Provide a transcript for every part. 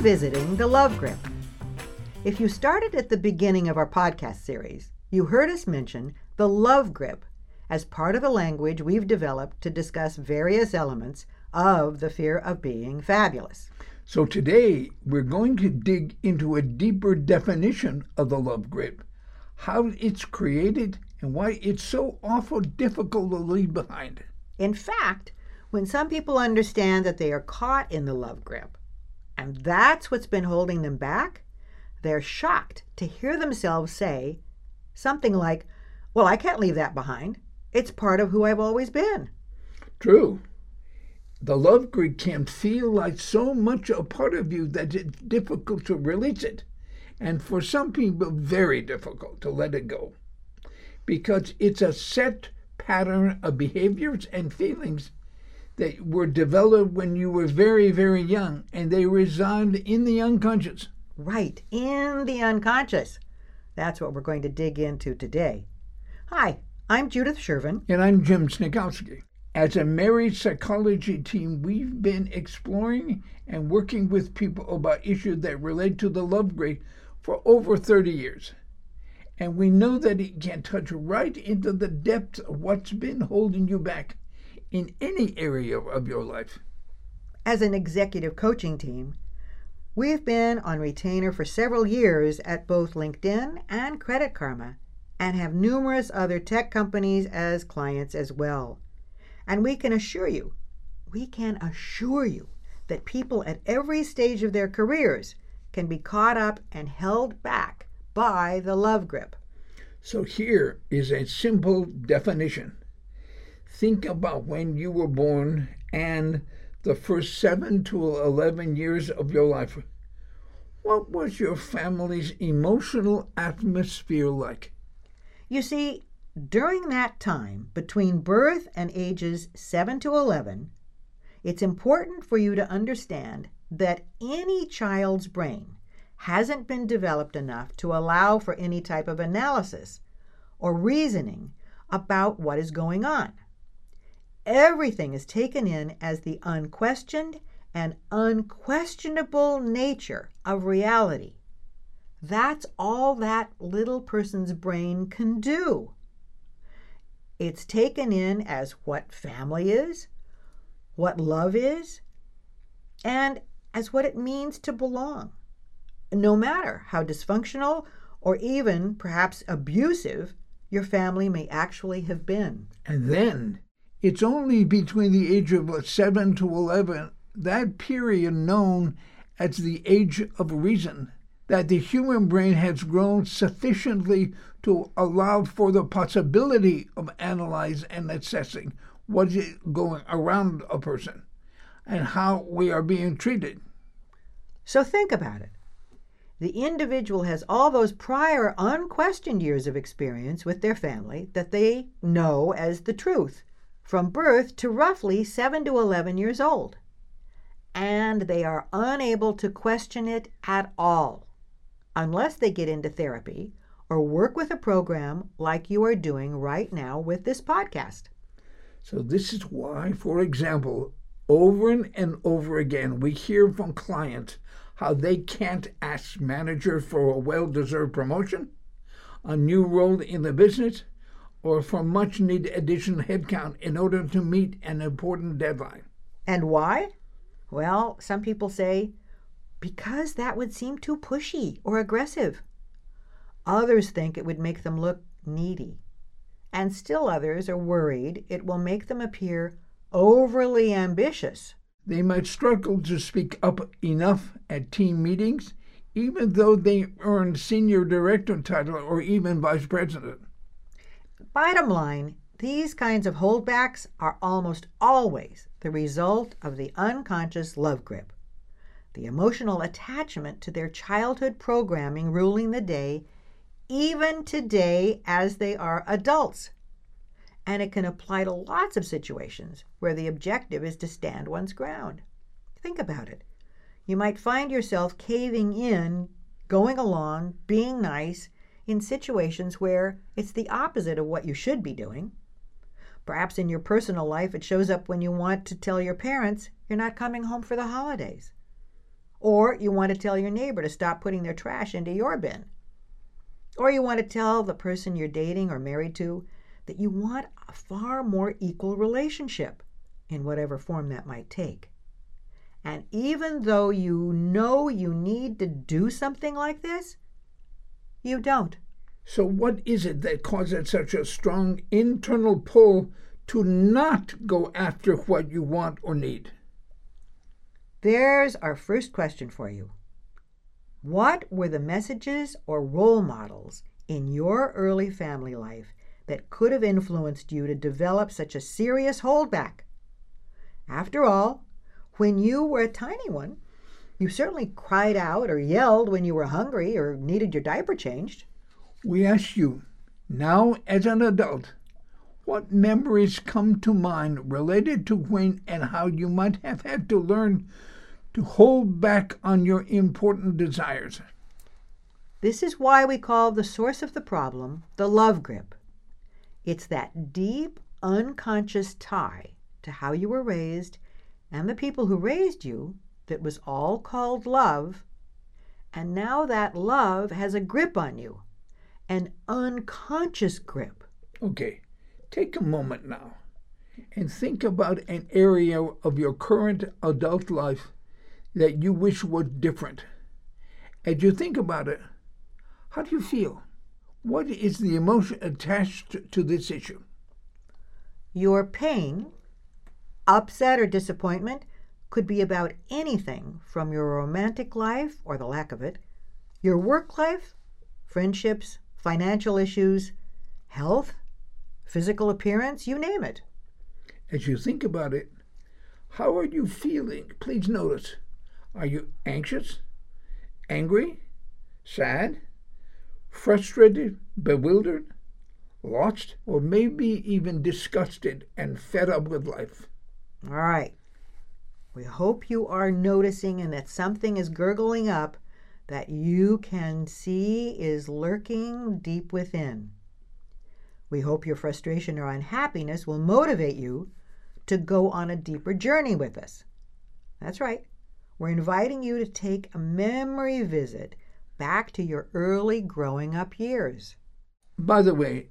revisiting the love grip. If you started at the beginning of our podcast series, you heard us mention the love grip as part of a language we've developed to discuss various elements of the fear of being fabulous. So today we're going to dig into a deeper definition of the love grip, how it's created, and why it's so awful difficult to leave behind. In fact, when some people understand that they are caught in the love grip, and that's what's been holding them back, they're shocked to hear themselves say something like, Well, I can't leave that behind. It's part of who I've always been. True. The love grip can feel like so much a part of you that it's difficult to release it. And for some people, very difficult to let it go. Because it's a set pattern of behaviors and feelings that were developed when you were very, very young, and they reside in the unconscious. Right, in the unconscious. That's what we're going to dig into today. Hi, I'm Judith Sherven. And I'm Jim Sniechowski. As a marriage psychology team, we've been exploring and working with people about issues that relate to the love grip for over 30 years. And we know that it can touch right into the depths of what's been holding you back in any area of your life. As an executive coaching team, we've been on retainer for several years at both LinkedIn and Credit Karma and have numerous other tech companies as clients as well. And we can assure you, we can assure you that people at every stage of their careers can be caught up and held back by the love grip. So here is a simple definition think about when you were born and the first seven to 11 years of your life. What was your family's emotional atmosphere like? You see, during that time, between birth and ages 7 to 11, it's important for you to understand that any child's brain hasn't been developed enough to allow for any type of analysis or reasoning about what is going on. Everything is taken in as the unquestioned and unquestionable nature of reality. That's all that little person's brain can do. It's taken in as what family is, what love is, and as what it means to belong. No matter how dysfunctional or even perhaps abusive your family may actually have been. And then it's only between the age of 7 to 11, that period known as the age of reason, that the human brain has grown sufficiently to allow for the possibility of analyzing and assessing what is going around a person and how we are being treated. So think about it. The individual has all those prior unquestioned years of experience with their family that they know as the truth from birth to roughly 7 to 11 years old. And they are unable to question it at all unless they get into therapy or work with a program like you are doing right now with this podcast. So, this is why, for example, over and over again, we hear from clients how they can't ask manager for a well deserved promotion, a new role in the business, or for much needed additional headcount in order to meet an important deadline. And why? Well, some people say because that would seem too pushy or aggressive. Others think it would make them look needy. And still others are worried it will make them appear overly ambitious. They might struggle to speak up enough at team meetings, even though they earned senior director title or even vice president. Bottom line, these kinds of holdbacks are almost always the result of the unconscious love grip, the emotional attachment to their childhood programming ruling the day, even today as they are adults. And it can apply to lots of situations where the objective is to stand one's ground. Think about it. You might find yourself caving in, going along, being nice, in situations where it's the opposite of what you should be doing. Perhaps in your personal life, it shows up when you want to tell your parents you're not coming home for the holidays. Or you want to tell your neighbor to stop putting their trash into your bin. Or you want to tell the person you're dating or married to that you want a far more equal relationship in whatever form that might take. And even though you know you need to do something like this, you don't. So, what is it that causes such a strong internal pull to not go after what you want or need? There's our first question for you. What were the messages or role models in your early family life that could have influenced you to develop such a serious holdback? After all, when you were a tiny one, you certainly cried out or yelled when you were hungry or needed your diaper changed. We ask you, now as an adult, what memories come to mind related to when and how you might have had to learn to hold back on your important desires? This is why we call the source of the problem the love grip. It's that deep, unconscious tie to how you were raised and the people who raised you that was all called love. And now that love has a grip on you, an unconscious grip. Okay, Take a moment now and think about an area of your current adult life that you wish was different. As you think about it, how do you feel? What is the emotion attached to this issue? Your pain, upset, or disappointment could be about anything from your romantic life or the lack of it, your work life, friendships, financial issues, health, physical appearance, you name it. As you think about it, how are you feeling? Please notice. Are you anxious, angry, sad, frustrated, bewildered, lost, or maybe even disgusted and fed up with life? All right. We hope you are noticing and that something is gurgling up that you can see is lurking deep within. We hope your frustration or unhappiness will motivate you to go on a deeper journey with us. That's right. We're inviting you to take a memory visit back to your early growing up years. By the way,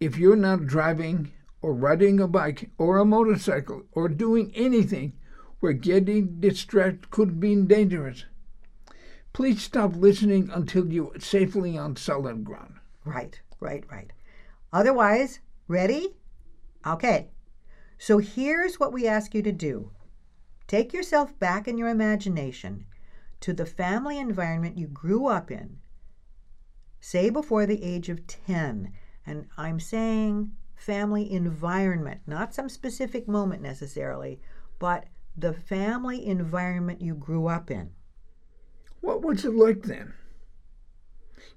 if you're not driving or riding a bike or a motorcycle or doing anything where getting distracted could be dangerous, please stop listening until you're safely on solid ground. Right, right, right. Otherwise, ready? Okay. So here's what we ask you to do take yourself back in your imagination to the family environment you grew up in, say before the age of 10. And I'm saying family environment, not some specific moment necessarily, but the family environment you grew up in. What was it like then?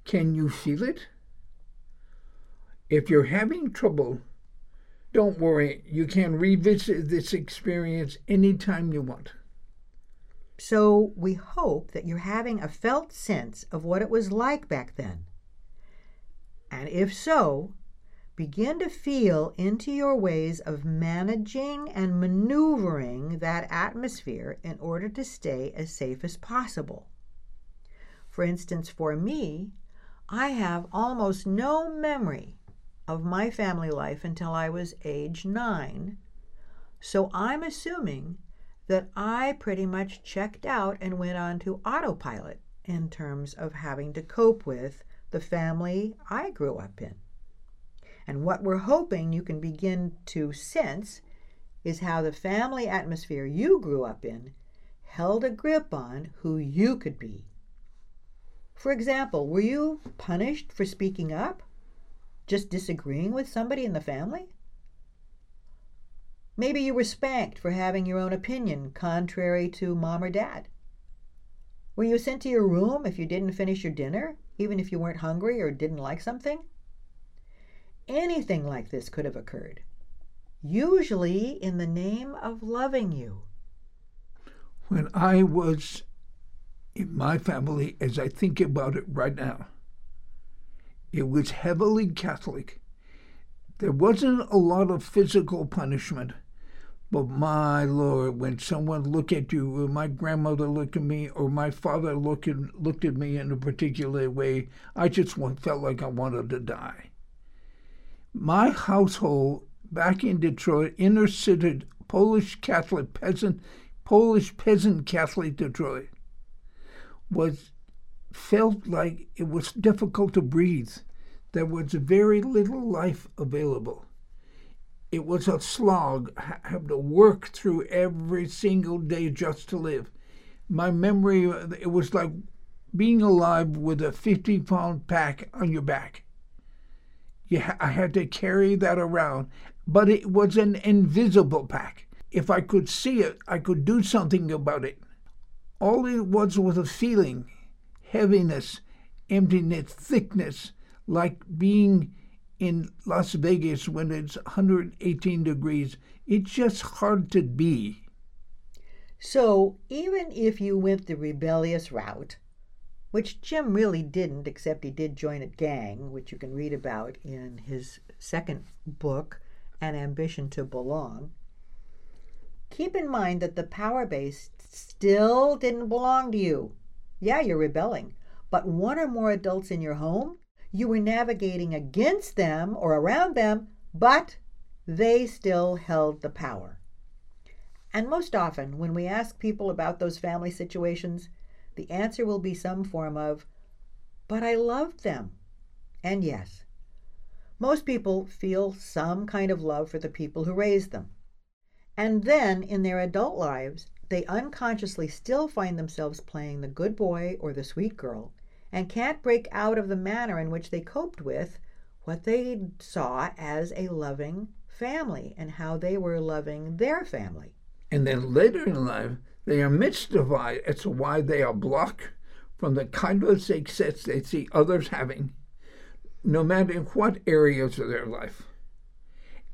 Can you feel it? If you're having trouble, don't worry, you can revisit this experience anytime you want. So we hope that you're having a felt sense of what it was like back then. And if so, begin to feel into your ways of managing and maneuvering that atmosphere in order to stay as safe as possible. For instance, for me, I have almost no memory of my family life until I was age nine. So I'm assuming that I pretty much checked out and went on to autopilot in terms of having to cope with the family I grew up in. And what we're hoping you can begin to sense is how the family atmosphere you grew up in held a grip on who you could be. For example, were you punished for speaking up? just disagreeing with somebody in the family? Maybe you were spanked for having your own opinion contrary to mom or dad. Were you sent to your room if you didn't finish your dinner, even if you weren't hungry or didn't like something? Anything like this could have occurred, usually in the name of loving you. When I was in my family, as I think about it right now, it was heavily Catholic. There wasn't a lot of physical punishment, But my Lord, when someone looked at you, or my grandmother looked at me, or my father looked at, looked at me in a particular way, I just felt like I wanted to die. My household back in Detroit, inner city Polish Catholic peasant, Polish peasant Catholic Detroit, was felt like it was difficult to breathe. There was very little life available. It was a slog, have to work through every single day just to live. My memory, uh, it was like being alive with a 50 pound pack on your back. Yeah, I had to carry that around, but it was an invisible pack. If I could see it, I could do something about it. All it was was a feeling heaviness, emptiness, thickness, like being in Las Vegas when it's 118 degrees. It's just hard to be. So, even if you went the rebellious route, which Jim really didn't, except he did join a gang, which you can read about in his second book, An Ambition to Belong, keep in mind that the power base still didn't belong to you. Yeah, you're rebelling, but one or more adults in your home, you were navigating against them or around them, but they still held the power. And most often, when we ask people about those family situations, the answer will be some form of, but I loved them. And yes, most people feel some kind of love for the people who raised them. And then in their adult lives, they unconsciously still find themselves playing the good boy or the sweet girl and can't break out of the manner in which they coped with what they saw as a loving family and how they were loving their family. And then later in life, they are as to why they are blocked from the kind of success they see others having, no matter in what areas of their life.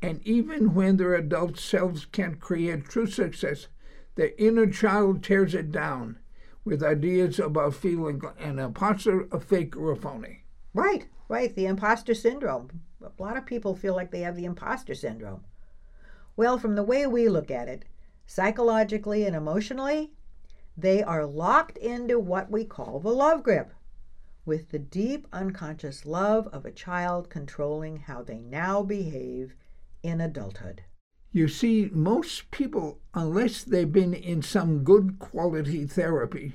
And even when their adult selves can't create true success, the inner child tears it down with ideas about feeling an imposter, a fake, or a phony. Right, right. The imposter syndrome. A lot of people feel like they have the imposter syndrome. Well, from the way we look at it, psychologically and emotionally, they are locked into what we call the love grip, with the deep unconscious love of a child controlling how they now behave in adulthood. You see, most people, unless they've been in some good quality therapy,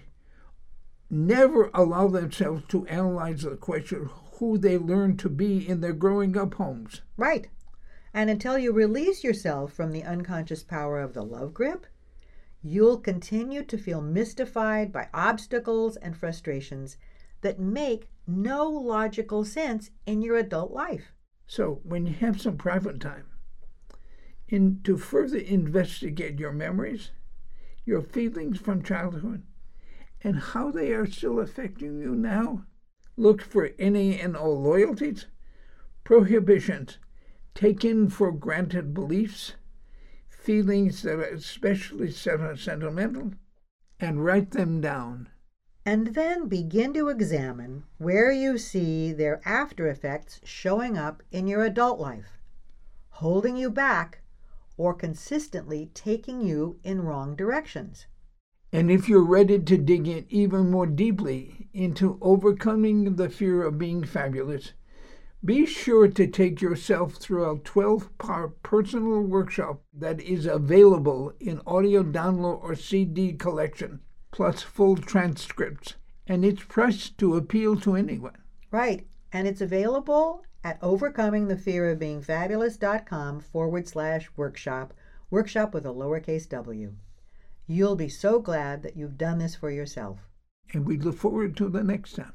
never allow themselves to analyze the question who they learn to be in their growing up homes. Right. And until you release yourself from the unconscious power of the love grip, you'll continue to feel mystified by obstacles and frustrations that make no logical sense in your adult life. So, when you have some private time, in to further investigate your memories, your feelings from childhood, and how they are still affecting you now. Look for any and all loyalties, prohibitions, taken for granted beliefs, feelings that are especially sentimental, and write them down. And then begin to examine where you see their after effects showing up in your adult life, holding you back or consistently taking you in wrong directions. And if you're ready to dig in even more deeply into overcoming the fear of being fabulous, be sure to take yourself through a 12 part personal workshop that is available in audio download or CD collection, plus full transcripts. And it's priced to appeal to anyone. Right. And it's available at overcomingthefearofbeingfabulous.com forward slash workshop, workshop with a lowercase w. You'll be so glad that you've done this for yourself. And we look forward to the next time.